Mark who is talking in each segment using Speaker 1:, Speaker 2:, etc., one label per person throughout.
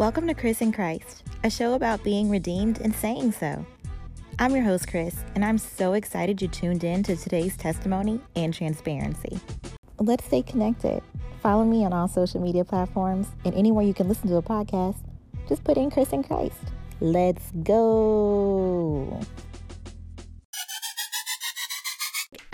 Speaker 1: Welcome to Chris and Christ, a show about being redeemed and saying so. I'm your host, Chris, and I'm so excited you tuned in to today's testimony and transparency. Let's stay connected. Follow me on all social media platforms and anywhere you can listen to a podcast. Just put in Chris and Christ. Let's go.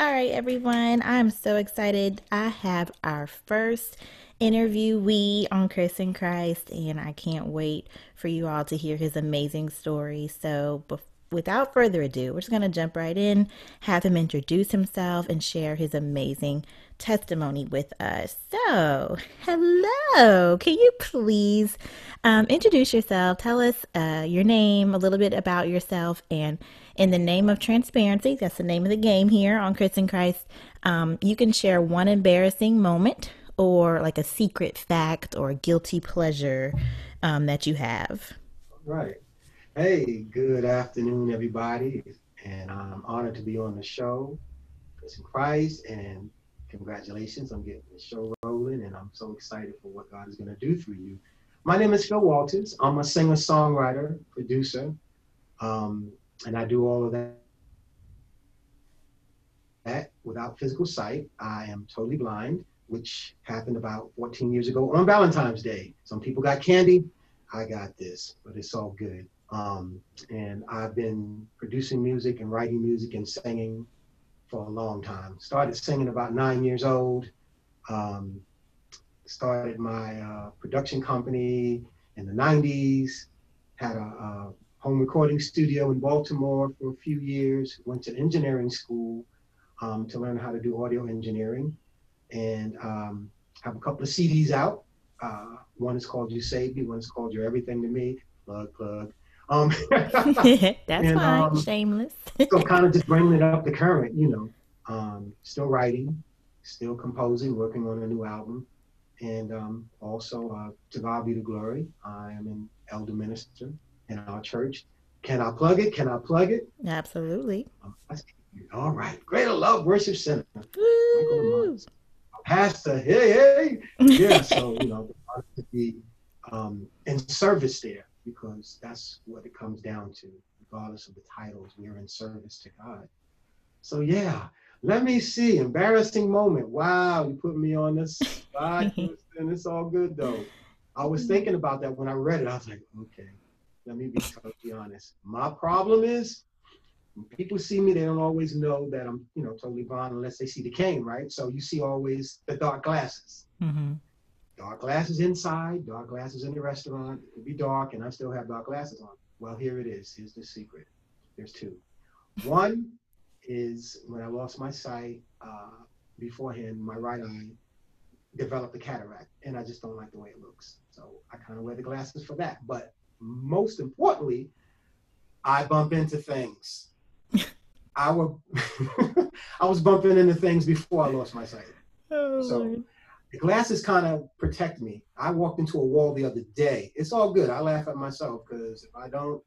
Speaker 1: All right, everyone. I'm so excited. I have our first interviewee on Chris and Christ, and I can't wait for you all to hear his amazing story. So, without further ado, we're just going to jump right in, have him introduce himself, and share his amazing testimony with us. So, hello. Can you please um, introduce yourself? Tell us uh, your name, a little bit about yourself, and in the name of transparency, that's the name of the game here on Chris and Christ, um, you can share one embarrassing moment or like a secret fact or a guilty pleasure um, that you have.
Speaker 2: Right. Hey, good afternoon, everybody. And I'm honored to be on the show. Chris and Christ, and congratulations on getting the show rolling. And I'm so excited for what God is going to do through you. My name is Phil Walters. I'm a singer, songwriter, producer, um, and I do all of that. That without physical sight, I am totally blind which happened about 14 years ago on Valentine's Day. Some people got candy. I got this, but it's all good. Um, and I've been producing music and writing music and singing for a long time. Started singing about nine years old. Um, started my uh, production company in the 90s. Had a, a home recording studio in Baltimore for a few years. Went to engineering school um, to learn how to do audio engineering and um, have a couple of CDs out. Uh, one is called You Saved Me, one is called You're Everything to Me. Plug, plug. Um,
Speaker 1: That's and, fine, um, shameless.
Speaker 2: so kind of just bringing it up the current, you know. Um, still writing, still composing, working on a new album. And um, also, uh, to God be the glory, I am an elder minister in our church. Can I plug it? Can I plug it?
Speaker 1: Absolutely.
Speaker 2: Um, all right. Greater Love Worship Center. Woo! Pastor, hey, hey. Yeah, so, you know, to be um, in service there because that's what it comes down to. Regardless of the titles, we're in service to God. So, yeah, let me see. Embarrassing moment. Wow, you put me on this spot. and it's all good, though. I was thinking about that when I read it. I was like, okay, let me be totally honest. My problem is when people see me, they don't always know that I'm, you know, totally blind unless they see the cane, right? So you see always the dark glasses. Mm-hmm. Dark glasses inside, dark glasses in the restaurant. It could be dark, and I still have dark glasses on. Well, here it is. Here's the secret. There's two. One is when I lost my sight uh, beforehand, my right eye developed a cataract, and I just don't like the way it looks. So I kind of wear the glasses for that. But most importantly, I bump into things. I were I was bumping into things before I lost my sight. Oh, so Lord. the glasses kind of protect me. I walked into a wall the other day. It's all good. I laugh at myself because if I don't,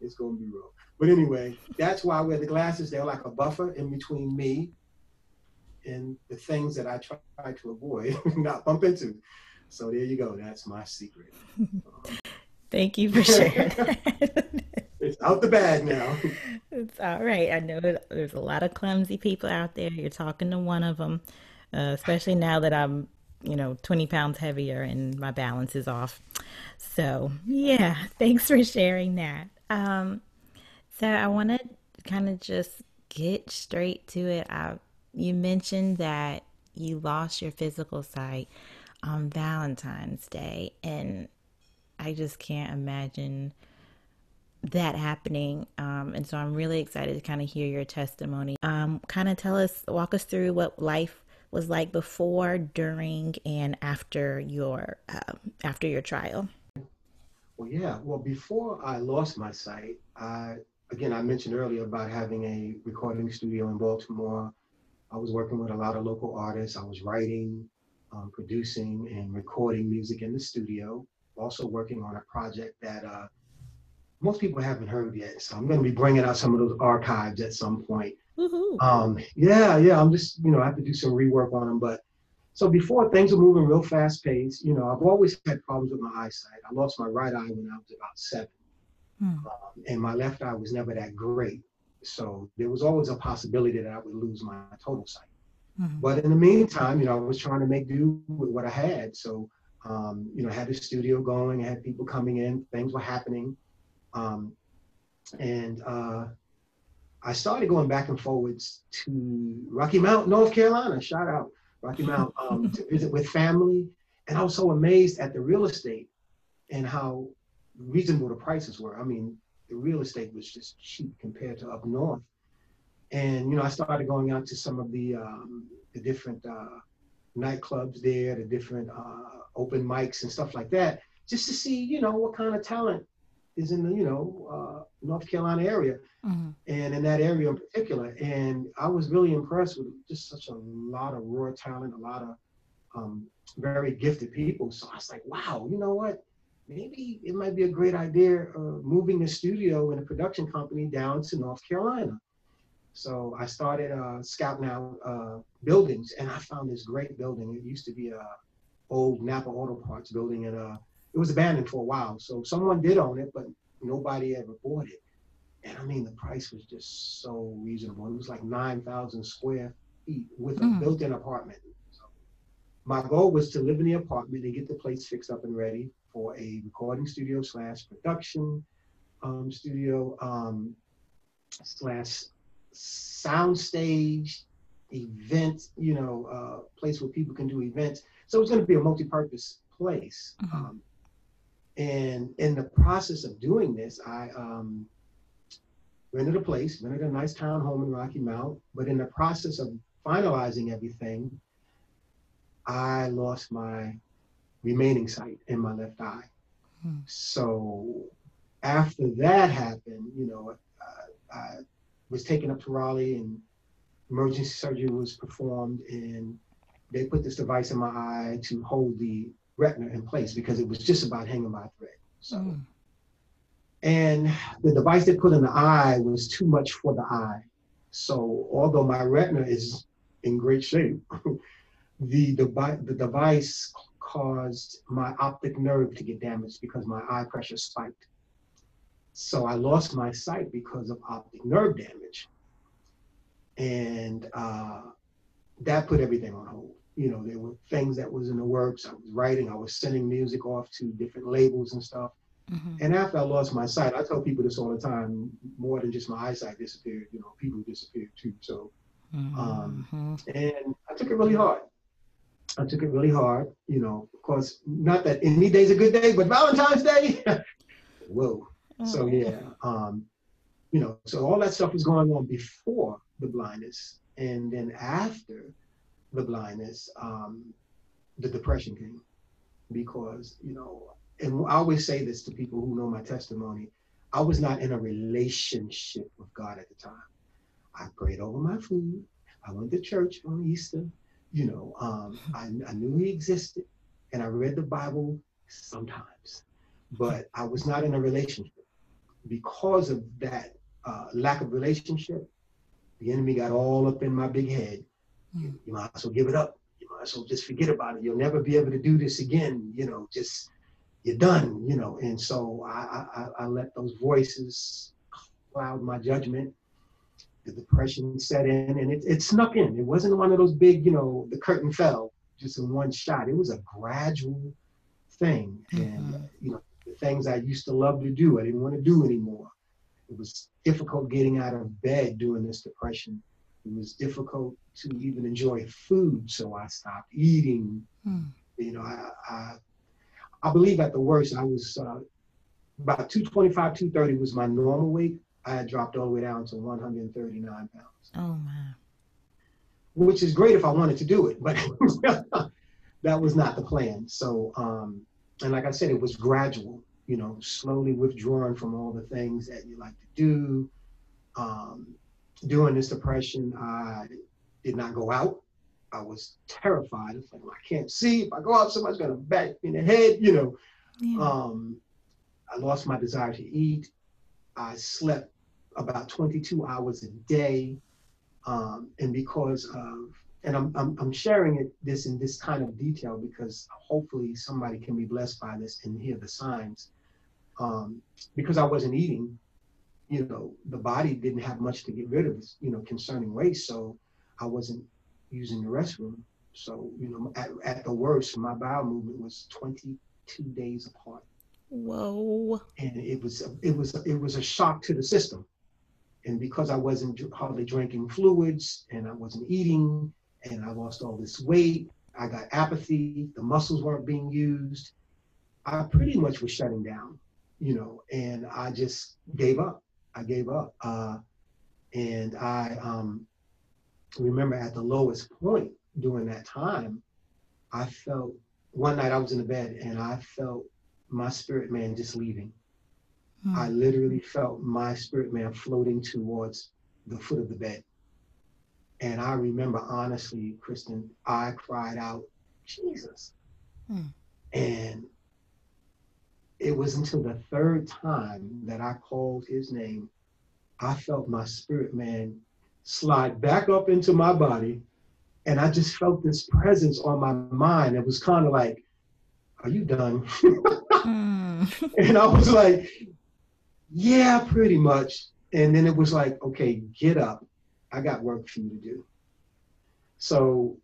Speaker 2: it's gonna be real. But anyway, that's why I wear the glasses. They're like a buffer in between me and the things that I try to avoid, not bump into. So there you go. That's my secret.
Speaker 1: Thank you for sharing.
Speaker 2: it's out the bag now.
Speaker 1: It's all right. I know there's a lot of clumsy people out there. You're talking to one of them, uh, especially now that I'm, you know, 20 pounds heavier and my balance is off. So, yeah, thanks for sharing that. Um, so, I want to kind of just get straight to it. I, you mentioned that you lost your physical sight on Valentine's Day, and I just can't imagine that happening. Um, and so I'm really excited to kind of hear your testimony. Um, kind of tell us, walk us through what life was like before, during, and after your uh, after your trial.
Speaker 2: Well, yeah. Well, before I lost my sight, I again I mentioned earlier about having a recording studio in Baltimore. I was working with a lot of local artists. I was writing, um, producing, and recording music in the studio. Also working on a project that uh, most people haven't heard yet. So I'm going to be bringing out some of those archives at some point. Um, yeah, yeah. I'm just, you know, I have to do some rework on them, but So before things were moving real fast paced, you know, I've always had problems with my eyesight. I lost my right eye when I was about seven, hmm. um, and my left eye was never that great. So there was always a possibility that I would lose my total sight. Mm-hmm. But in the meantime, you know, I was trying to make do with what I had. So, um, you know, I had the studio going, I had people coming in, things were happening. Um, and uh, I started going back and forwards to Rocky Mount, North Carolina. Shout out Rocky Mount um, to visit with family, and I was so amazed at the real estate and how reasonable the prices were. I mean, the real estate was just cheap compared to up north. And you know, I started going out to some of the um, the different uh, nightclubs there, the different uh, open mics and stuff like that, just to see, you know, what kind of talent is in the you know uh, North Carolina area, mm-hmm. and in that area in particular. And I was really impressed with just such a lot of raw talent, a lot of um, very gifted people. So I was like, wow, you know what? Maybe it might be a great idea of moving the studio and a production company down to North Carolina. So I started uh, scouting out uh, buildings, and I found this great building. It used to be a old Napa Auto Parts building, and uh, it was abandoned for a while. So someone did own it, but nobody ever bought it. And I mean, the price was just so reasonable. It was like 9,000 square feet with a mm. built in apartment. So my goal was to live in the apartment and get the place fixed up and ready for a recording studio slash production um, studio um, slash sound stage event, you know, uh, place where people can do events. So it's going to be a multi-purpose place. Mm-hmm. Um, and in the process of doing this, I um, rented a place, rented a nice town home in Rocky Mount. But in the process of finalizing everything, I lost my remaining sight in my left eye. Hmm. So after that happened, you know, uh, I was taken up to Raleigh and emergency surgery was performed and they put this device in my eye to hold the retina in place because it was just about hanging by a thread. So, mm. and the device they put in the eye was too much for the eye. So, although my retina is in great shape, the, device the device caused my optic nerve to get damaged because my eye pressure spiked. So I lost my sight because of optic nerve damage. And uh, that put everything on hold you know, there were things that was in the works. I was writing, I was sending music off to different labels and stuff. Mm-hmm. And after I lost my sight, I tell people this all the time, more than just my eyesight disappeared, you know, people disappeared too. So, um, mm-hmm. and I took it really hard. I took it really hard, you know, of course, not that any day's a good day, but Valentine's Day, whoa. So yeah, um, you know, so all that stuff was going on before the blindness. And then after, the blindness, um, the depression came because, you know, and I always say this to people who know my testimony I was not in a relationship with God at the time. I prayed over my food. I went to church on Easter. You know, um, I, I knew He existed and I read the Bible sometimes, but I was not in a relationship. Because of that uh, lack of relationship, the enemy got all up in my big head you, you might as well give it up. You might as well just forget about it. You'll never be able to do this again. You know, just you're done. You know, and so I I, I let those voices cloud my judgment. The depression set in, and it, it snuck in. It wasn't one of those big, you know, the curtain fell just in one shot. It was a gradual thing, and mm-hmm. you know, the things I used to love to do, I didn't want to do anymore. It was difficult getting out of bed during this depression it was difficult to even enjoy food, so I stopped eating. Hmm. You know, I, I, I believe at the worst I was uh, about 225, 230 was my normal weight. I had dropped all the way down to 139 pounds.
Speaker 1: Oh man.
Speaker 2: Which is great if I wanted to do it, but that was not the plan. So, um, and like I said, it was gradual. You know, slowly withdrawing from all the things that you like to do. Um, during this depression, I did not go out. I was terrified. It's like, well, I can't see. If I go out, somebody's gonna bat me in the head, you know. Yeah. Um, I lost my desire to eat. I slept about 22 hours a day. Um, and because of and I'm, I'm, I'm sharing it this in this kind of detail because hopefully somebody can be blessed by this and hear the signs. Um, because I wasn't eating, you know, the body didn't have much to get rid of, you know, concerning waste. So I wasn't using the restroom. So, you know, at, at the worst, my bowel movement was 22 days apart.
Speaker 1: Whoa.
Speaker 2: And it was, it was, it was a shock to the system. And because I wasn't hardly drinking fluids and I wasn't eating and I lost all this weight, I got apathy, the muscles weren't being used. I pretty much was shutting down, you know, and I just gave up. I gave up. Uh, and I um, remember at the lowest point during that time, I felt one night I was in the bed and I felt my spirit man just leaving. Hmm. I literally felt my spirit man floating towards the foot of the bed. And I remember honestly, Kristen, I cried out, Jesus. Hmm. And it was until the third time that I called his name, I felt my spirit man slide back up into my body. And I just felt this presence on my mind. It was kind of like, Are you done? mm. and I was like, Yeah, pretty much. And then it was like, Okay, get up. I got work for you to do. So,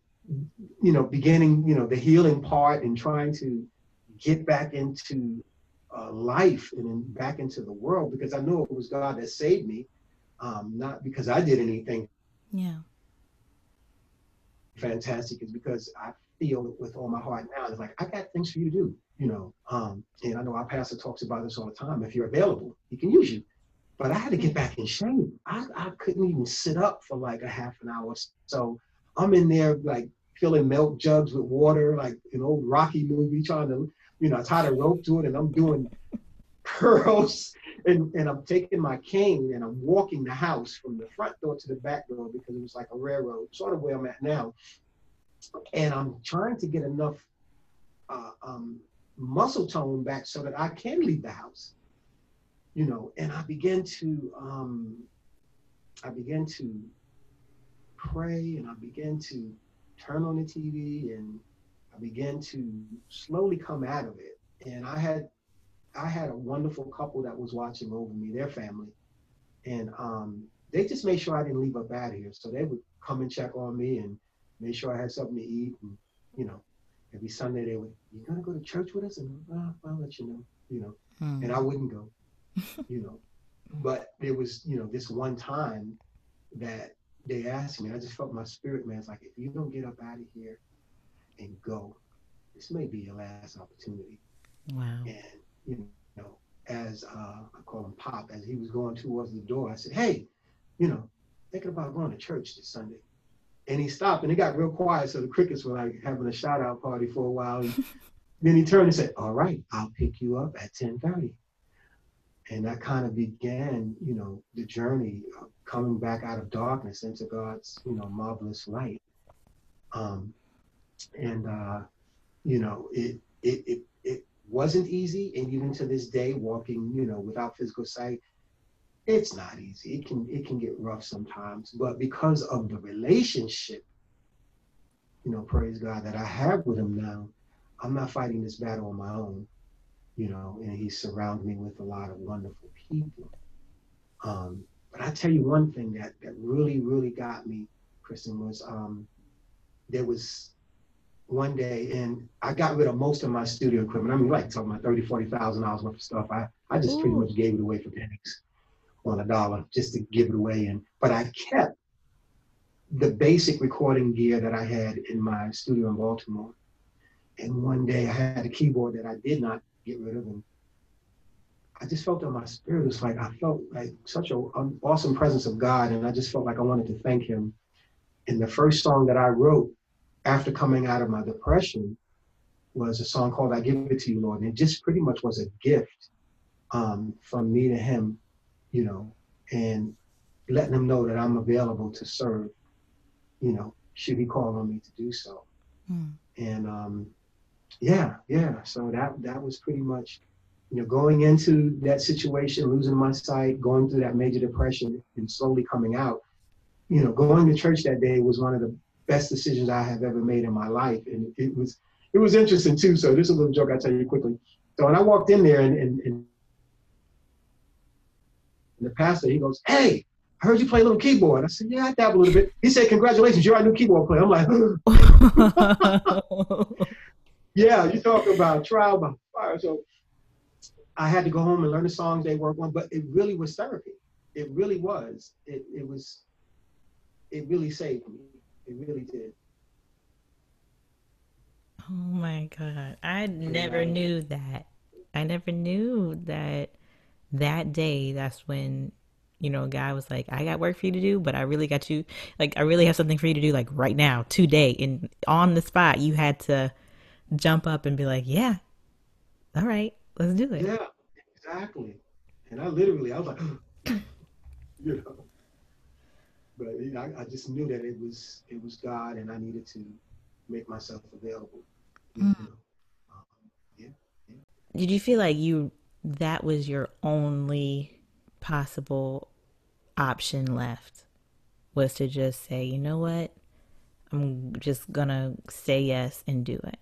Speaker 2: you know, beginning, you know, the healing part and trying to get back into uh, life and then back into the world because I knew it was God that saved me, um, not because I did anything.
Speaker 1: Yeah.
Speaker 2: Fantastic is because I feel it with all my heart now. It's like I got things for you to do, you know. Um, and I know our pastor talks about this all the time. If you're available, he can use you. But I had to get back in shape. I, I couldn't even sit up for like a half an hour. So I'm in there like filling milk jugs with water, like an old Rocky movie, trying to, you know, I tie the rope to it, and I'm doing curls, and, and I'm taking my cane and I'm walking the house from the front door to the back door because it was like a railroad, sort of where I'm at now, and I'm trying to get enough uh, um, muscle tone back so that I can leave the house, you know, and I began to, um, I began to pray and I began to turn on the TV and I began to slowly come out of it. And I had I had a wonderful couple that was watching over me, their family. And um, they just made sure I didn't leave up out here. So they would come and check on me and make sure I had something to eat. And, you know, every Sunday they would, you gonna go to church with us? And oh, I'll let you know, you know. Hmm. And I wouldn't go, you know. But there was, you know, this one time that they asked me, I just felt my spirit, man. It's like, if you don't get up out of here and go, this may be your last opportunity.
Speaker 1: Wow.
Speaker 2: And, you know, as uh, I call him Pop, as he was going towards the door, I said, hey, you know, thinking about going to church this Sunday. And he stopped and it got real quiet. So the crickets were like having a shout out party for a while. And then he turned and said, all right, I'll pick you up at ten 1030 and that kind of began, you know, the journey of coming back out of darkness into God's, you know, marvelous light. Um, and uh, you know, it it it it wasn't easy, and even to this day, walking, you know, without physical sight, it's not easy. It can it can get rough sometimes, but because of the relationship, you know, praise God that I have with Him now, I'm not fighting this battle on my own you know, and he surrounded me with a lot of wonderful people. Um, but I tell you one thing that that really, really got me, Kristen, was um, there was one day and I got rid of most of my studio equipment. I mean, like talking about 30, 40,000 dollars worth of stuff. I, I just Ooh. pretty much gave it away for pennies on a dollar just to give it away. And, but I kept the basic recording gear that I had in my studio in Baltimore. And one day I had a keyboard that I did not get rid of And I just felt that my spirit was like I felt like such an awesome presence of God, and I just felt like I wanted to thank Him. And the first song that I wrote after coming out of my depression was a song called "I Give It to You, Lord," and it just pretty much was a gift um, from me to Him, you know, and letting Him know that I'm available to serve, you know, should He call on me to do so. Mm. And um, yeah, yeah. So that that was pretty much, you know, going into that situation, losing my sight, going through that major depression, and slowly coming out. You know, going to church that day was one of the best decisions I have ever made in my life. And it was it was interesting too. So this is a little joke I tell you quickly. So when I walked in there and, and, and the pastor, he goes, Hey, I heard you play a little keyboard. I said, Yeah, I dabble a little bit. He said, Congratulations, you're our new keyboard player. I'm like, Yeah, you talk about trial by fire. So I had to go home and learn the songs they work on, but it really was therapy. It really was. It it was it really saved me. It really did.
Speaker 1: Oh my God. I never knew that. I never knew that that day, that's when, you know, a guy was like, I got work for you to do, but I really got you, like, I really have something for you to do, like, right now, today. And on the spot, you had to jump up and be like, yeah, all right, let's do it.
Speaker 2: Yeah, exactly. And I literally, I was like, you know, but you know, I, I, just knew that it was it was God, and I needed to make myself available. Mm. um,
Speaker 1: yeah, yeah. Did you feel like you that was your only possible option left? Was to just say, you know what, I'm just gonna say yes and do it.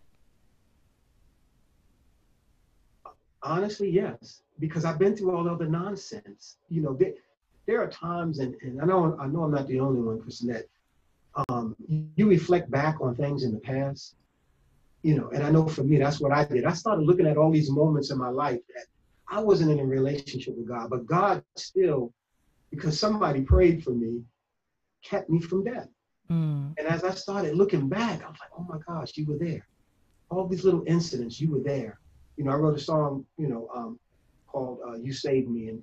Speaker 2: Honestly, yes, because I've been through all the other nonsense. You know, there, there are times, and, and I know I know I'm not the only one, Christinette. Um, you reflect back on things in the past, you know, and I know for me that's what I did. I started looking at all these moments in my life that I wasn't in a relationship with God, but God still, because somebody prayed for me, kept me from death. Mm. And as I started looking back, I was like, oh my gosh, you were there. All these little incidents, you were there you know, I wrote a song, you know, um, called uh, "You Saved Me," and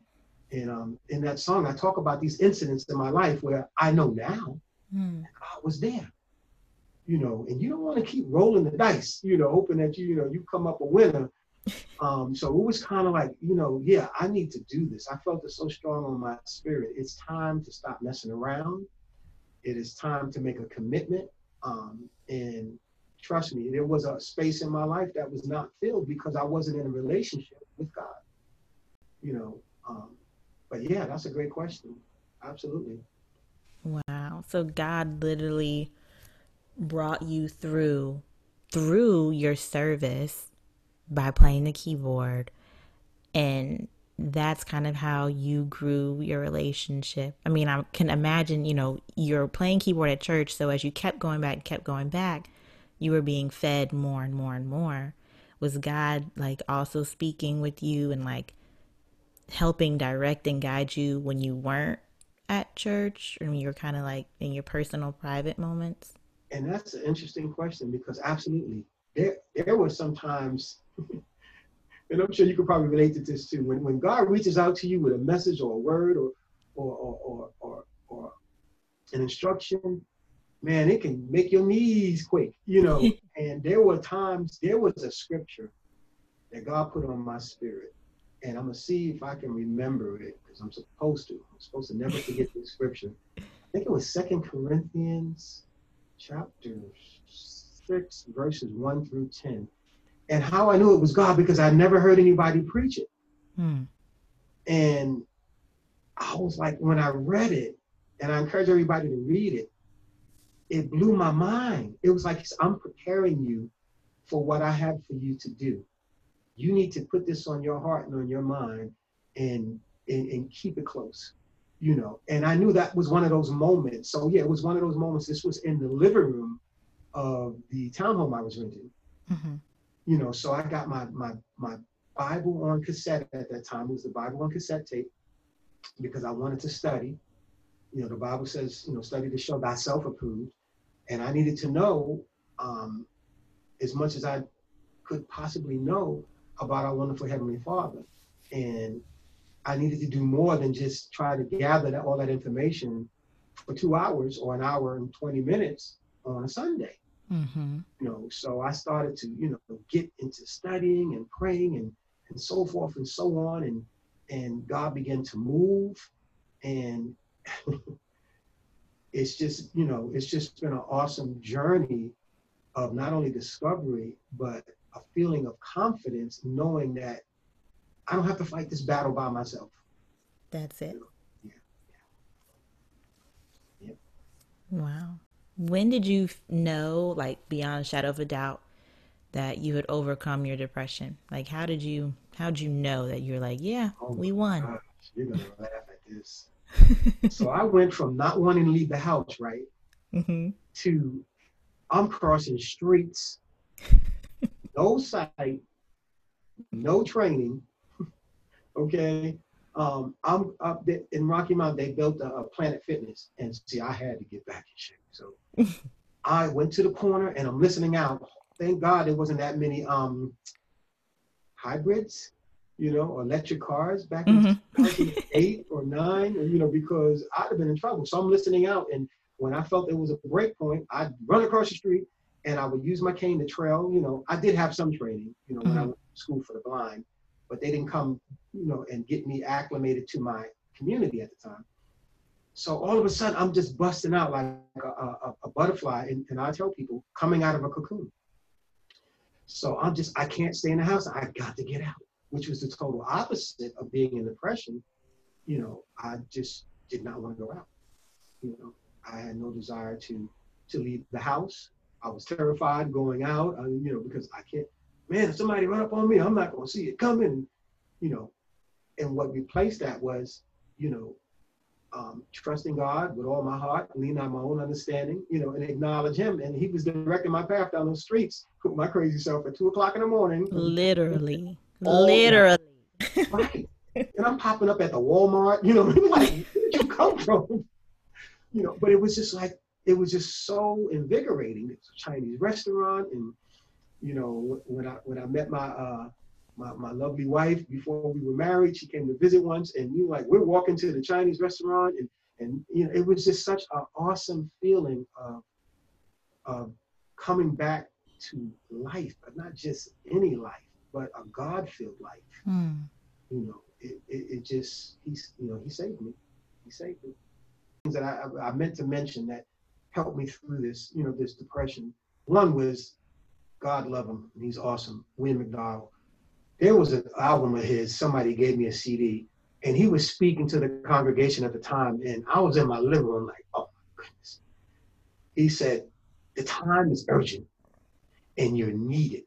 Speaker 2: and um, in that song, I talk about these incidents in my life where I know now mm. God was there. You know, and you don't want to keep rolling the dice, you know, hoping that you, you know, you come up a winner. Um, so it was kind of like, you know, yeah, I need to do this. I felt it so strong on my spirit. It's time to stop messing around. It is time to make a commitment. Um, and trust me, there was a space in my life that was not filled because I wasn't in a relationship with God. You know, um, but yeah, that's a great question. Absolutely.
Speaker 1: Wow. So God literally brought you through through your service by playing the keyboard and that's kind of how you grew your relationship. I mean, I can imagine, you know, you're playing keyboard at church, so as you kept going back, kept going back, you were being fed more and more and more was god like also speaking with you and like helping direct and guide you when you weren't at church or when you were kind of like in your personal private moments
Speaker 2: and that's an interesting question because absolutely there there were sometimes and i'm sure you could probably relate to this too when, when god reaches out to you with a message or a word or or or or, or, or an instruction man, it can make your knees quake, you know. and there were times, there was a scripture that God put on my spirit. And I'm going to see if I can remember it because I'm supposed to. I'm supposed to never forget the scripture. I think it was Second Corinthians chapter 6, verses 1 through 10. And how I knew it was God because I never heard anybody preach it. Hmm. And I was like, when I read it, and I encourage everybody to read it, it blew my mind. It was like I'm preparing you for what I have for you to do. You need to put this on your heart and on your mind and and, and keep it close. You know, and I knew that was one of those moments. So yeah, it was one of those moments. This was in the living room of the townhome I was renting. Mm-hmm. You know, so I got my my my Bible on cassette at that time. It was the Bible on cassette tape because I wanted to study. You know, the Bible says, you know, study to show thyself approved and I needed to know um, as much as I could possibly know about our wonderful Heavenly Father. And I needed to do more than just try to gather that, all that information for two hours or an hour and 20 minutes on a Sunday. Mm-hmm. You know, so I started to, you know, get into studying and praying and, and so forth and so on. And, and God began to move. And it's just you know it's just been an awesome journey of not only discovery but a feeling of confidence knowing that i don't have to fight this battle by myself
Speaker 1: that's it yeah. yeah. wow when did you know, like beyond a shadow of a doubt, that you had overcome your depression? Like, how did you, how did you know that you're like, yeah,
Speaker 2: Oh
Speaker 1: we won?
Speaker 2: gosh, you're gonna laugh at this. So I went from not wanting to leave the house, right,
Speaker 1: hmm
Speaker 2: to I'm crossing streets, no sight, no training. Okay. Um, I'm up there in Rocky Mount. They built a, a Planet Fitness, and see, I had to get back in shape. So I went to the corner, and I'm listening out. Thank God there wasn't that many um hybrids, you know, or electric cars back in
Speaker 1: hmm
Speaker 2: 2008 or nine, you know, because I'd have been in trouble. So I'm listening out, and when I felt there was a break point, I'd run across the street and I would use my cane to trail. You know, I did have some training, you know, when I
Speaker 1: Mhm.
Speaker 2: went to school for the blind, but they didn't come, you know, and get me acclimated to my community at the time. So all of a sudden, I'm just busting out like a, a, a butterfly, and, and I tell people coming out of a cocoon. So I'm just, I can't stay in the house. I got to get out, which was the total opposite of being in depression. You know, I just did not want to go out. You know, I had no desire to to leave the house. I was terrified going out. uh, you know, because I can't. Man, if somebody run up on me, I'm not going to see it coming. You know, and what replaced that was, you know, um, trusting God with all my heart, lean on my own understanding, you know, and acknowledge Him. And He was directing my path down those streets with my crazy self at two o'clock in the morning.
Speaker 1: Literally, literally.
Speaker 2: Right. And I'm popping up at the Walmart, you know, like, where did you come from? You know, but it was just like, it was just so invigorating. It's a Chinese restaurant. And, you know, when I, when I met my, uh, my, my lovely wife before we were married, she came to visit once and you like, we're walking to the Chinese restaurant and, and, you know, it was just such an awesome feeling of, of coming back to life, but not just any life, but a God-filled life
Speaker 1: Hmm.
Speaker 2: you know, it, it, it just, he's, you know, he saved me. He saved me. Things that I, I I meant to mention that helped me through this, you know, this depression. One was God love him, and he's awesome. William McDowell. There was an album of his, somebody gave me a CD, and he was speaking to the congregation at the time, and I was in my living room like, oh my goodness. He said, the time is urgent, and you're needed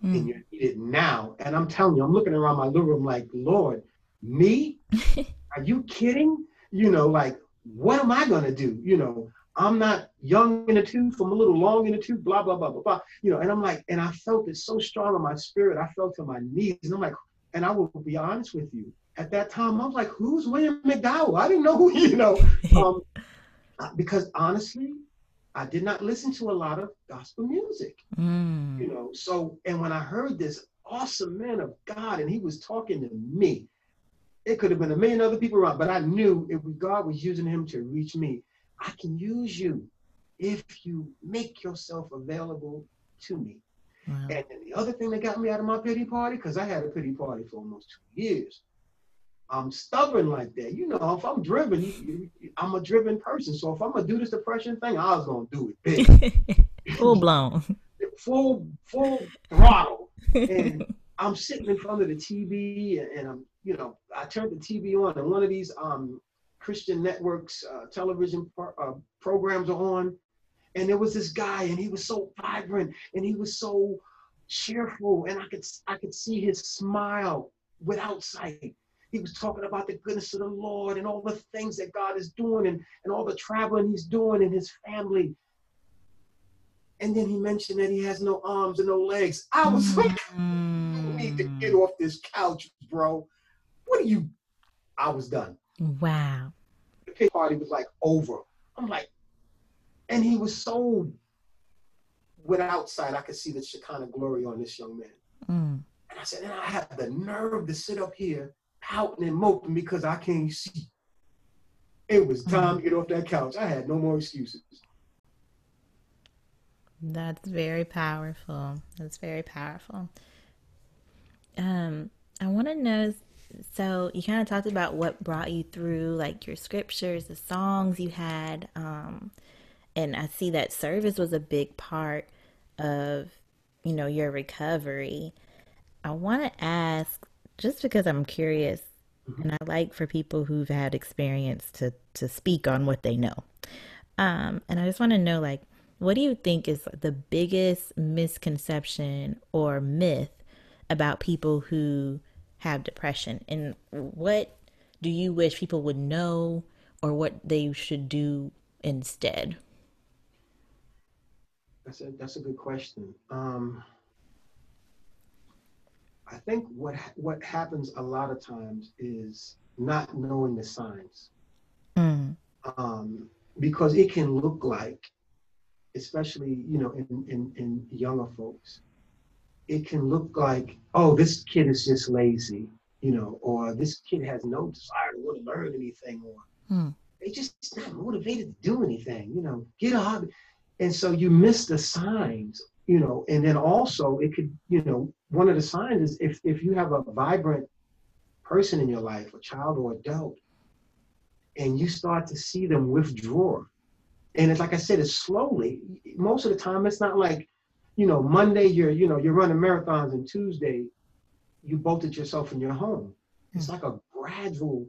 Speaker 1: Hmm.
Speaker 2: and you're needed now. And I'm telling you, I'm looking around my living room like, Lord, me? Are you kidding? You know, like, what am I gonna do? You know, I'm not young in the tooth, I'm a little long in the tooth, blah, blah, blah, blah, blah. You know, and I'm like, and I felt it so strong in my spirit. I felt to my knees. And I'm like, and I will be honest with you. At that time, I was like, who's William McDowell? I didn't know who, you know. Um, because honestly, I did not listen to a lot of gospel music
Speaker 1: Hmm.
Speaker 2: you know so and when i heard this awesome man of god and he was talking to me it could have been a million other people around but i knew if god was using him to reach me i can use you if you make yourself available to me.
Speaker 1: Wow.
Speaker 2: and then the other thing that got me out of my pity party because i had a pity party for almost two years i'm stubborn like that. You know if i'm driven you- you- i'm a driven person. So if i'm gonna do this depression thing i was gonna do it big.
Speaker 1: Full blown.
Speaker 2: full full throttle. And I'm sitting in front of the TV and, and I'm, you know, I turned the TV on and one of these um, Christian networks uh, television pro- uh, programs are on, and there was this guy and he was so vibrant and he was so cheerful and I could I could see his smile without sight. He was talking about the goodness of the Lord and all the things that God is doing and, and all the traveling he's doing and his family. And then he mentioned that he has no arms and no legs. I was like, you need to get off this couch, bro. What are you? I was done.
Speaker 1: Wow.
Speaker 2: The pig party was like over. I'm like, and he was so without sight. I could see the Shekinah glory on this young man.
Speaker 1: Mm.
Speaker 2: And I said, and I have the nerve to sit up here pouting and moping because I can't see. It was time to get off that couch. I had no more excuses.
Speaker 1: That's very powerful. That's very powerful. Um, I want to know. So you kind of talked about what brought you through, like your scriptures, the songs you had, um, and I see that service was a big part of, you know, your recovery. I want to ask, just because I'm curious, and I like for people who've had experience to to speak on what they know. Um, and I just want to know, like, what do you think is the biggest misconception or myth about people who have depression? And what do you wish people would know or what they should do instead?
Speaker 2: That's a, that's a good question. Um, I think what what happens a lot of times is not knowing the signs, mm. um, because it can look like, especially you know in, in in younger folks, it can look like oh this kid is just lazy, you know, or this kid has no desire to want to learn anything, or mm. they just not motivated to do anything, you know, get a hobby, and so you miss the signs you know, and then also it could, you know, one of the signs is if, if you have a vibrant person in your life, a child or adult, and you start to see them withdraw. And it's like I said, it's slowly. Most of the time, it's not like, you know, Monday you're, you know, you're running marathons and Tuesday you bolted yourself in your home. It's hmm. like a gradual,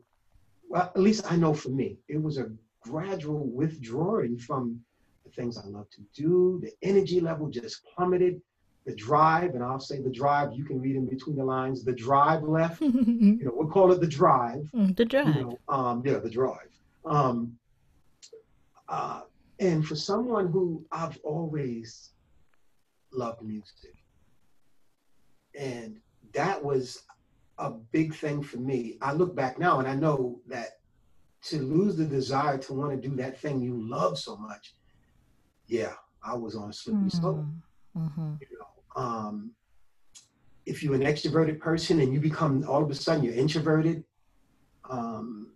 Speaker 2: well, at least I know for me, it was a gradual withdrawing from the things I love to do. The energy level just plummeted. The drive, and I'll say the drive, you can read in between the lines, the drive left. you know, we'll call it the drive.
Speaker 1: Mm, the drive. You know,
Speaker 2: um, yeah, the drive. Um, uh, and for someone who I've always loved music, and that was a big thing for me. I look back now and I know that to lose the desire to want to do that thing you love so much yeah, I was on a slippery mm-hmm. slope. Mm-hmm. You know, um, if you're an extroverted person and you become all of a sudden you're introverted, um,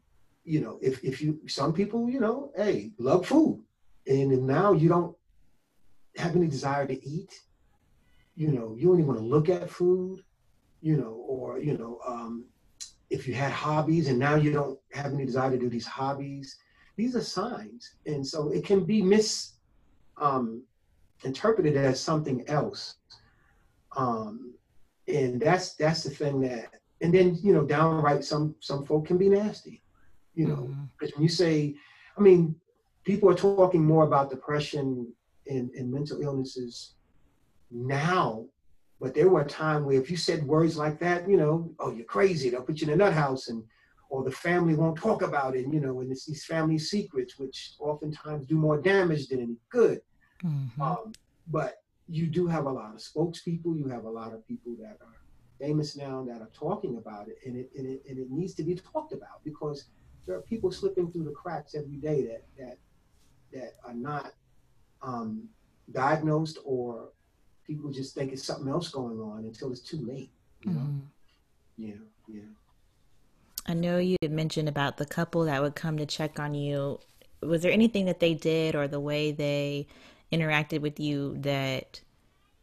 Speaker 2: you know, if if you some people, you know, hey, love food, and now you don't have any desire to eat. You know, you don't even want to look at food. You know, or you know, um, if you had hobbies and now you don't have any desire to do these hobbies, these are signs, and so it can be mis um, interpreted as something else. Um, and that's that's the thing that and then you know downright some some folk can be nasty you know because mm-hmm. when you say i mean people are talking more about depression and, and mental illnesses now but there were a time where if you said words like that you know oh you're crazy they'll put you in a nut house and or the family won't talk about it you know and it's these family secrets which oftentimes do more damage than any good Mm-hmm. Um, but you do have a lot of spokespeople. You have a lot of people that are famous now that are talking about it, and it and it, and it needs to be talked about because there are people slipping through the cracks every day that that that are not um, diagnosed or people just think it's something else going on until it's too late. You know? Mm-hmm. Yeah, yeah.
Speaker 1: I know you had mentioned about the couple that would come to check on you. Was there anything that they did or the way they interacted with you that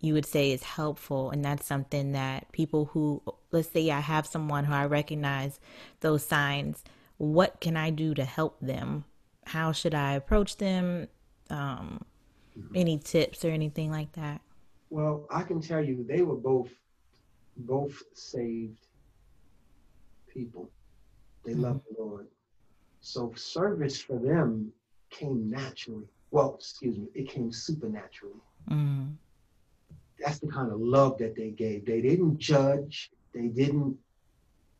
Speaker 1: you would say is helpful and that's something that people who let's say I have someone who I recognize those signs what can I do to help them how should I approach them um, any tips or anything like that
Speaker 2: well I can tell you they were both both saved people they mm-hmm. love the Lord so service for them came naturally well, excuse me, it came supernaturally. Mm. That's the kind of love that they gave. They didn't judge. They didn't.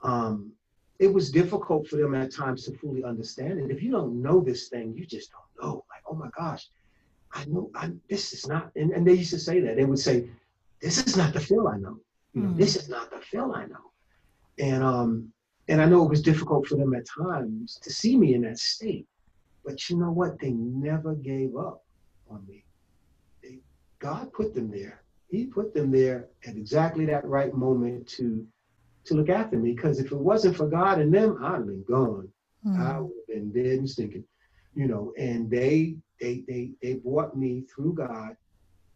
Speaker 2: Um, it was difficult for them at times to fully understand it. If you don't know this thing, you just don't know. Like, oh my gosh, I know I, this is not. And, and they used to say that. They would say, "This is not the Phil I know. Know, mm. this is not the Phil I know." And um, and I know it was difficult for them at times to see me in that state. But you know what? They never gave up on me. They, God put them there. He put them there at exactly that right moment to to look after me. Because if it wasn't for God and them, I'd have been gone. Mm. I would have been dead and stinking. You know, and they they they they brought me through God,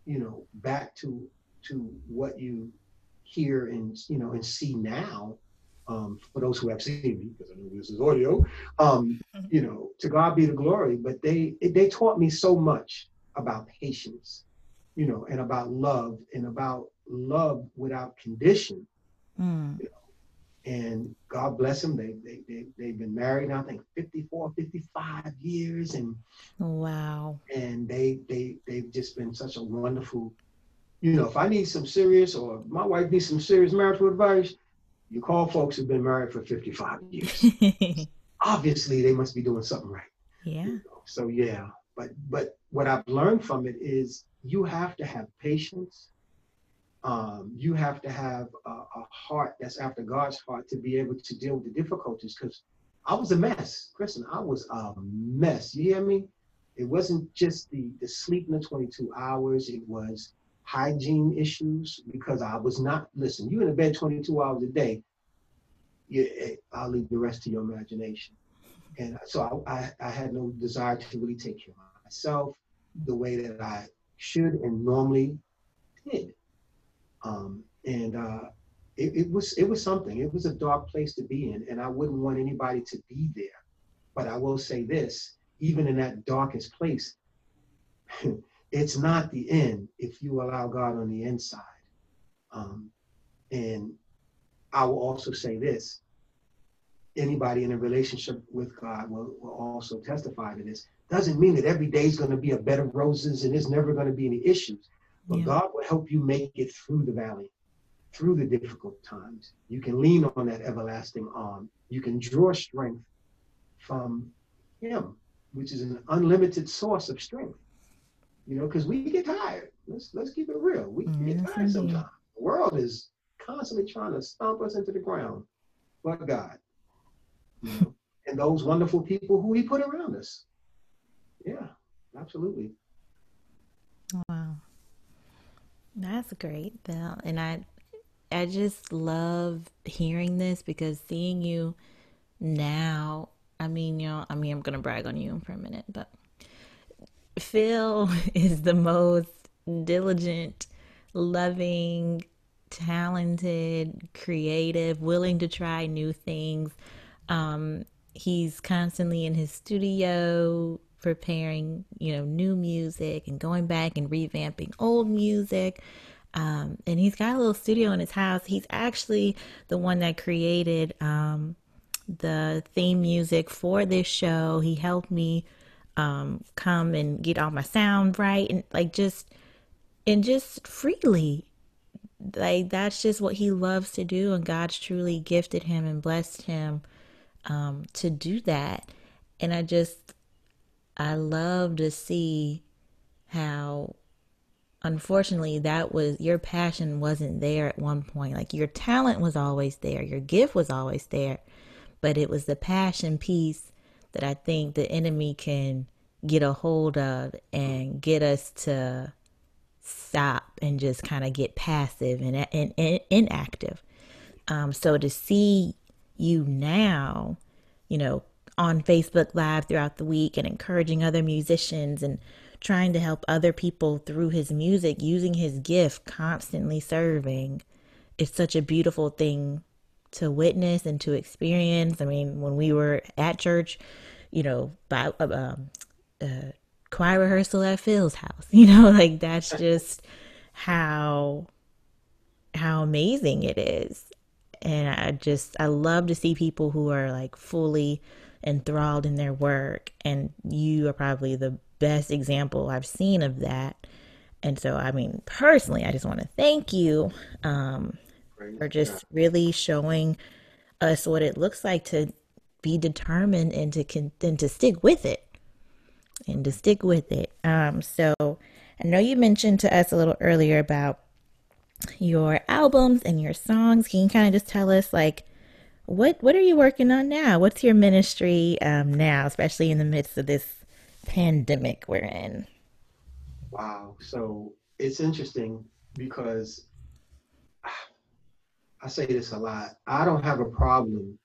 Speaker 2: you know, back to to what you hear and you know and see now um, for those who have seen me, because I know this is audio, um, mm-hmm. you know, to God be the glory. But they they taught me so much about patience, you know, and about love and about love without condition. Mm. You know? And God bless them. They, they, they, they've been married now, I think 54, 55 years. And
Speaker 1: wow.
Speaker 2: And they, they, they've just been such a wonderful, you know, if I need some serious or my wife needs some serious marital advice, you call folks who've been married for 55 years. Obviously, they must be doing something right.
Speaker 1: Yeah.
Speaker 2: You know? So yeah, but but what I've learned from it is you have to have patience um, you have to have a, a, heart that's after God's heart to be able to deal with the difficulties. Because I was a mess, Kristen. I was a mess. You hear me? It wasn't just the the sleeping the 22 hours. It was hygiene issues because I was not. Listen, you in the bed 22 hours a day. You, eh, I'll leave the rest to your imagination. And so I, I, I had no desire to really take care of myself the way that I should and normally did. Um, and uh, it, it, was it was something. It was a dark place to be in, and I wouldn't want anybody to be there. But I will say this: even in that darkest place, it's not the end if you allow God on the inside. Um, and I will also say this: anybody in a relationship with God will, will also testify to this. Doesn't mean that every day is going to be a bed of roses and there's never going to be any issues. But yeah. God will help you make it through the valley, through the difficult times. You can lean on that everlasting arm. You can draw strength from Him, which is an unlimited source of strength. You know, because we get tired. Let's let's keep it real. We mm, get tired sometimes. The world is constantly trying to stomp us into the ground, but God. You know, and those wonderful people who He put around us. Yeah, absolutely.
Speaker 1: Wow. That's great, Bill. And I I just love hearing this because seeing you now, I mean, you know, I mean, I'm going to brag on you for a minute, but Phil is the most diligent, loving, talented, creative, willing to try new things. Um, he's constantly in his studio preparing, you know, new music and going back and revamping old music. Um, and he's got a little studio in his house. He's actually the one that created um, the theme music for this show. He helped me um, come and get all my sound right and like just and just freely. Like that's just what he loves to do, and God's truly gifted him and blessed him um, to do that. And I just I love to see how unfortunately that was your passion wasn't there at one point. Like your talent was always there, your gift was always there, but it was the passion piece that I think the enemy can get a hold of and get us to stop and just kind of get passive and, and, and inactive. Um, so to see you now, you know, on Facebook Live throughout the week and encouraging other musicians and trying to help other people through his music, using his gift, constantly serving. It's such a beautiful thing to witness and to experience. I mean, when we were at church, you know, by um, uh, choir rehearsal at Phil's house, you know, like that's just how how amazing it is. And I just I love to see people who are like fully enthralled in their work. And you are probably the best example I've seen of that. And so, I mean, personally, I just want to thank you um, for just really showing us what it looks like to be determined and to con- and to stick with it and to stick with it. Um, so I know you mentioned to us a little earlier about your albums and your songs. Can you kind of just tell us like what what are you working on now? What's your ministry um, now, especially in the midst of this pandemic we're in?
Speaker 2: Wow. So it's interesting because I say this a lot. I don't have a problem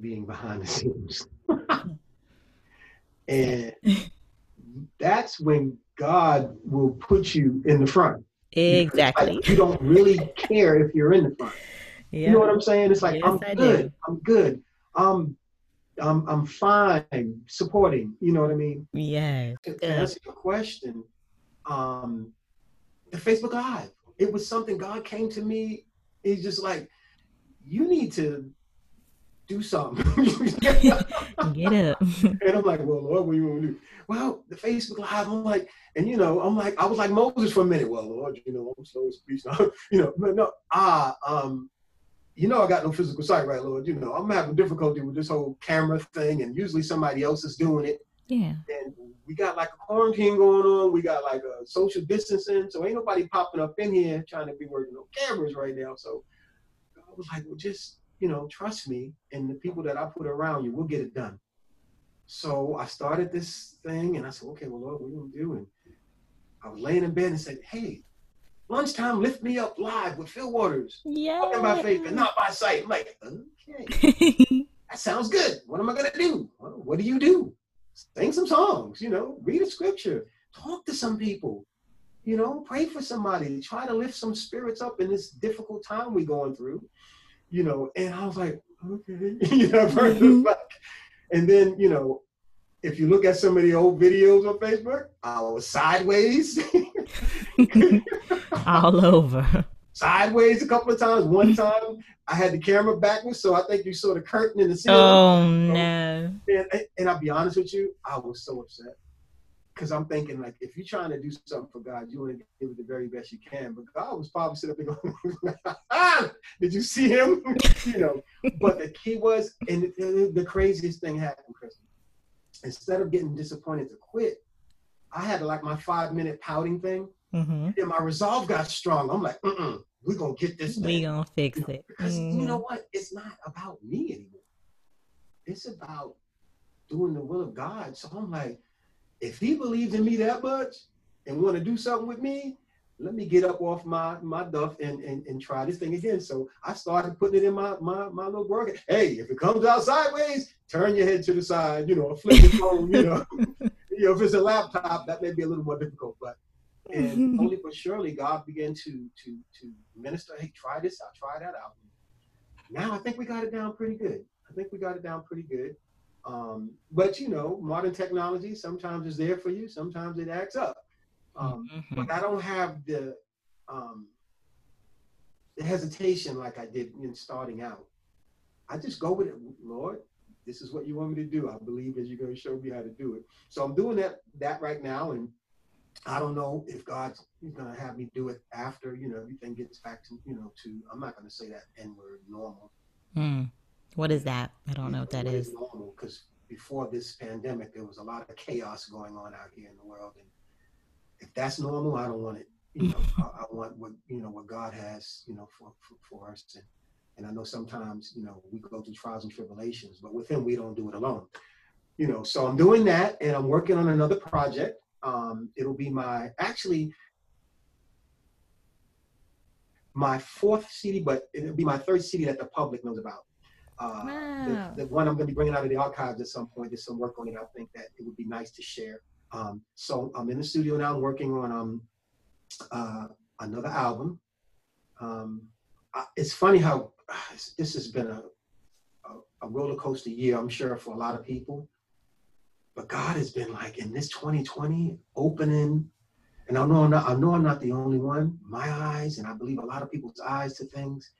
Speaker 2: being behind the scenes. and that's when God will put you in the front.
Speaker 1: Exactly.
Speaker 2: Like you don't really care if you're in the front. Yeah. You know what I'm saying? It's like yes, I'm I good. Do. I'm good. I'm I'm I'm fine supporting. You know what I mean?
Speaker 1: Yeah.
Speaker 2: To answer your question, um, the Facebook Live. It was something God came to me. He's just like, you need to do something.
Speaker 1: Get up.
Speaker 2: and I'm like, well, Lord, what do you want to do? Well, the Facebook Live, I'm like, and you know, I'm like, I was like Moses for a minute. Well, Lord, you know, I'm slow as speech you know, but no, ah, um, you know, I got no physical sight, right, Lord? You know, I'm having difficulty with this whole camera thing, and usually somebody else is doing it.
Speaker 1: Yeah.
Speaker 2: And we got like a quarantine going on. We got like a social distancing. So ain't nobody popping up in here trying to be working on cameras right now. So I was like, well, just, you know, trust me and the people that I put around you, we'll get it done. So I started this thing and I said, okay, well, Lord, what are we going to do? And I was laying in bed and said, hey, lunchtime, lift me up live with Phil Waters.
Speaker 1: Yeah.
Speaker 2: Walking by faith and not by sight. I'm like, okay, that sounds good. What am I going to do? Well, what do you do? Sing some songs, you know, read a scripture, talk to some people, you know, pray for somebody, try to lift some spirits up in this difficult time we're going through, you know. And I was like, okay, you know, mm-hmm. and then, you know, if you look at some of the old videos on Facebook, I was sideways.
Speaker 1: All over.
Speaker 2: Sideways a couple of times. One time I had the camera backwards, so I think you saw the curtain in the ceiling.
Speaker 1: Oh no!
Speaker 2: And, and I'll be honest with you, I was so upset because I'm thinking like, if you're trying to do something for God, you want to give it the very best you can. But God was probably sitting up there going, ah, "Did you see him?" you know. But the key was, and the, the craziest thing happened, Chris instead of getting disappointed to quit, I had like my five minute pouting thing. Mm-hmm. And my resolve got strong. I'm like, mm we're gonna get this.
Speaker 1: We gonna fix
Speaker 2: you know,
Speaker 1: it.
Speaker 2: Because mm-hmm. you know what? It's not about me anymore. It's about doing the will of God. So I'm like, if he believes in me that much and want to do something with me, let me get up off my my duff and, and and try this thing again. So I started putting it in my my my little work. Hey, if it comes out sideways, turn your head to the side. You know, flip the phone. You know, you know, if it's a laptop, that may be a little more difficult. But and only but surely, God began to to to minister. Hey, try this out. Try that out. Now I think we got it down pretty good. I think we got it down pretty good. Um, but you know, modern technology sometimes is there for you. Sometimes it acts up. Um, mm-hmm. But I don't have the um, the hesitation like I did in starting out. I just go with it, Lord. This is what you want me to do. I believe that you're going to show me how to do it. So I'm doing that that right now, and I don't know if God's going to have me do it after you know everything gets back to you know to. I'm not going to say that N word normal.
Speaker 1: Mm. What is that? I don't know what that is.
Speaker 2: Normal because before this pandemic, there was a lot of chaos going on out here in the world, and if that's normal, I don't want it. You know, I, I, want what you know what God has, you know, for for, for us. And, and I know sometimes, you know, we go through trials and tribulations, but with Him, we don't do it alone. You know, so I'm doing that, and I'm working on another project. Um, it'll be my actually my fourth CD, but it'll be my third CD that the public knows about. Uh, wow. the, the, one I'm going to be bringing out of the archives at some point. There's some work on it. I think that it would be nice to share. Um, so I'm in the studio now. Working on um, uh, another album. Um, I, it's funny how uh, this has been a, a, a roller coaster year, I'm sure, for a lot of people. But God has been like in this 2020 opening, and I know I'm not, I know I'm not the only one. My eyes, and I believe a lot of people's eyes to things,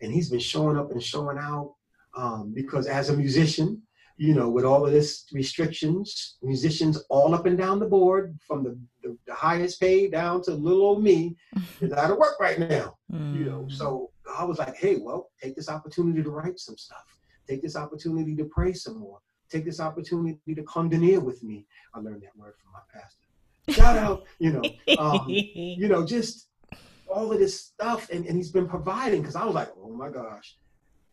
Speaker 2: and He's been showing up and showing out. Um, because as a musician, you know, with all of this restrictions, musicians all up and down the board, from the, the, the highest paid down to little old me, is out of work right now. Mm. You know, so I was like, hey, well, take this opportunity to write some stuff. Take this opportunity to pray some more. Take this opportunity to come with me. I learned that word from my pastor. Shout out, you know, um, you know, just all of this stuff, and, and he's been providing because I was like, oh my gosh,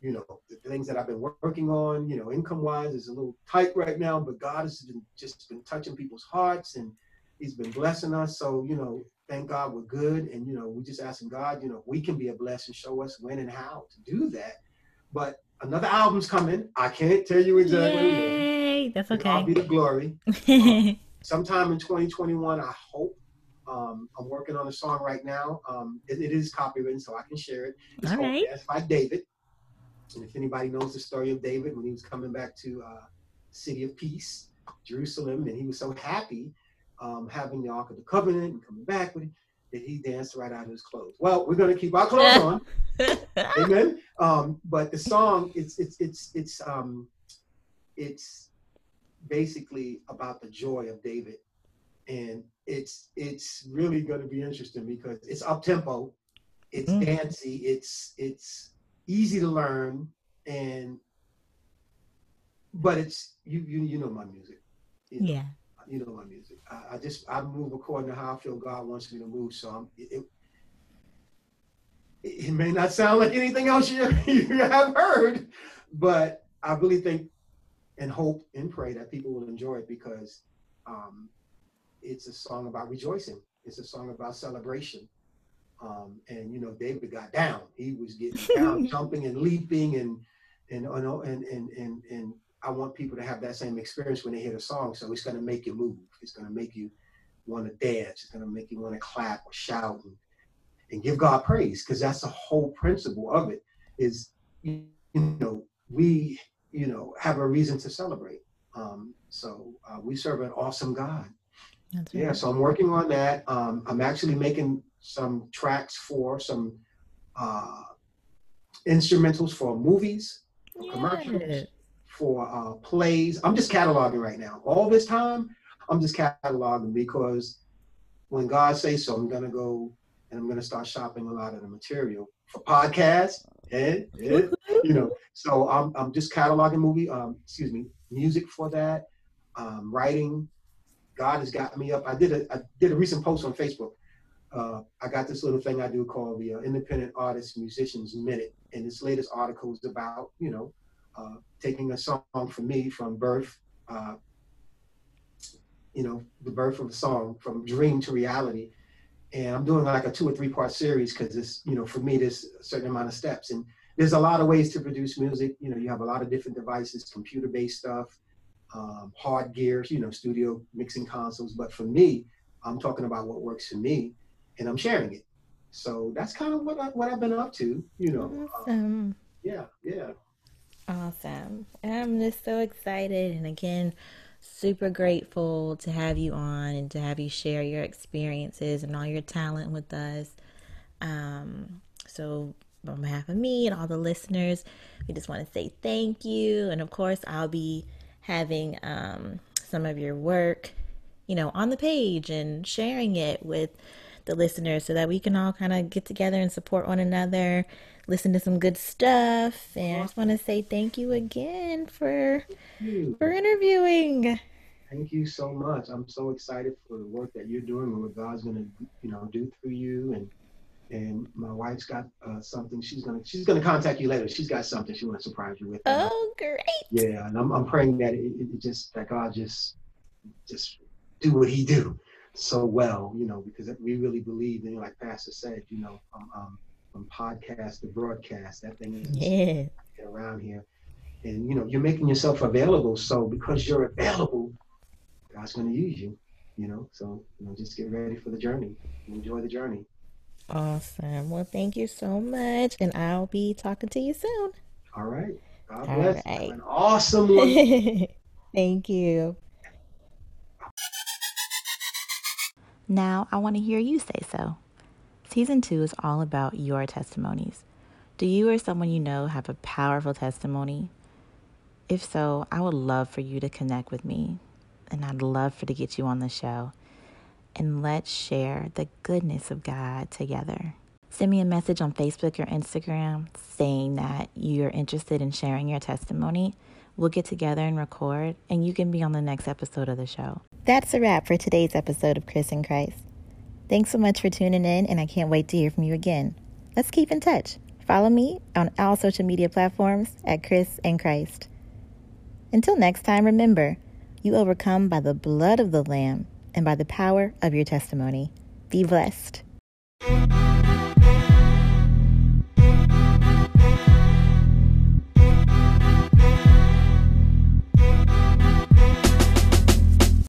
Speaker 2: you know, the things that I've been working on, you know, income wise is a little tight right now, but God has been just been touching people's hearts and he's been blessing us. So, you know, thank God we're good. And, you know, we're just asking God, you know, we can be a blessing, show us when and how to do that. But another album's coming. I can't tell you exactly.
Speaker 1: Yay, that's okay.
Speaker 2: I'll be the glory. um, sometime in 2021, I hope. Um, I'm working on a song right now. Um, it, it is copywritten, so I can share it. It's
Speaker 1: All right.
Speaker 2: by David. And if anybody knows the story of David when he was coming back to uh, City of Peace, Jerusalem, and he was so happy um, having the Ark of the Covenant and coming back with it. That he danced right out of his clothes. Well, we're gonna keep our clothes on. Amen. Um, but the song, it's it's it's it's um it's basically about the joy of David. And it's it's really gonna be interesting because it's up tempo, it's mm. dancey, it's it's easy to learn, and but it's you you you know my music.
Speaker 1: You know, yeah.
Speaker 2: You know my music. I, I, just I move according to how I feel God wants me to move. So I'm it, it, it may not sound like anything else you, you have heard, but I really think and hope and pray that people will enjoy it because um, it's a song about rejoicing. It's a song about celebration. Um, and you know, David got down. He was getting down, jumping and leaping, and and and and and and I want people to have that same experience when they hear the song. So it's going to make you move. It's going to make you want to dance. It's going to make you want to clap or shout and, and give God praise because that's the whole principle of it. Is you know we you know have a reason to celebrate. Um, so uh, we serve an awesome God. Right. Yeah, so I'm working on that. Um, I'm actually making some tracks for some uh, instrumentals for movies, commercials for uh, plays. I'm just cataloging right now. All this time, I'm just cataloging because when God says so, I'm gonna go and I'm gonna start shopping a lot of the material for podcasts and, and you know. So I'm I'm just cataloging movie, um, excuse me, music for that, um, writing. God has got me up. I did a I did a recent post on Facebook. Uh, I got this little thing I do called the uh, Independent Artists Musicians Minute, and this latest article is about you know uh, taking a song from me from birth, uh, you know, the birth of a song from dream to reality. And I'm doing like a two or three part series because it's, you know, for me, there's a certain amount of steps. And there's a lot of ways to produce music. You know, you have a lot of different devices, computer based stuff, um, hard gears, you know, studio mixing consoles. But for me, I'm talking about what works for me and I'm sharing it. So that's kind of what, I, what I've been up to, you know. Awesome. Um, yeah, yeah.
Speaker 1: Awesome. I'm just so excited. And again, super grateful to have you on and to have you share your experiences and all your talent with us. Um, so, on behalf of me and all the listeners, we just want to say thank you. And of course, I'll be having um, some of your work, you know, on the page and sharing it with the listeners so that we can all kind of get together and support one another listen to some good stuff. And I just want to say thank you again for for interviewing.
Speaker 2: Thank you so much. I'm so excited for the work that you're doing and what God's gonna you know do through you and and my wife's got uh, something she's gonna she's gonna contact you later. She's got something she want to surprise you with.
Speaker 1: Oh, great!
Speaker 2: Yeah, and I'm I'm praying that it, it just that God just just do what He do so well, you know, because we really believe, and like Pastor said, you know, um, um, from podcast to broadcast. That thing is yeah. around here. And you know, you're making yourself available. So because you're available, God's gonna use you. You know, so you know, just get ready for the journey. Enjoy the journey.
Speaker 1: Awesome. Well, thank you so much, and I'll be talking to you soon.
Speaker 2: All right. God All bless. Right. Have an awesome one.
Speaker 1: thank you. Now I want to hear you say so. Season 2 is all about your testimonies. Do you or someone you know have a powerful testimony? If so, I would love for you to connect with me, and I'd love for to get you on the show. And let's share the goodness of God together. Send me a message on Facebook or Instagram saying that you're interested in sharing your testimony. We'll get together and record, and you can be on the next episode of the show. That's a wrap for today's episode of Chris and Christ. Thanks so much for tuning in, and I can't wait to hear from you again. Let's keep in touch. Follow me on all social media platforms at Chris and Christ. Until next time, remember, you overcome by the blood of the Lamb and by the power of your testimony. Be blessed.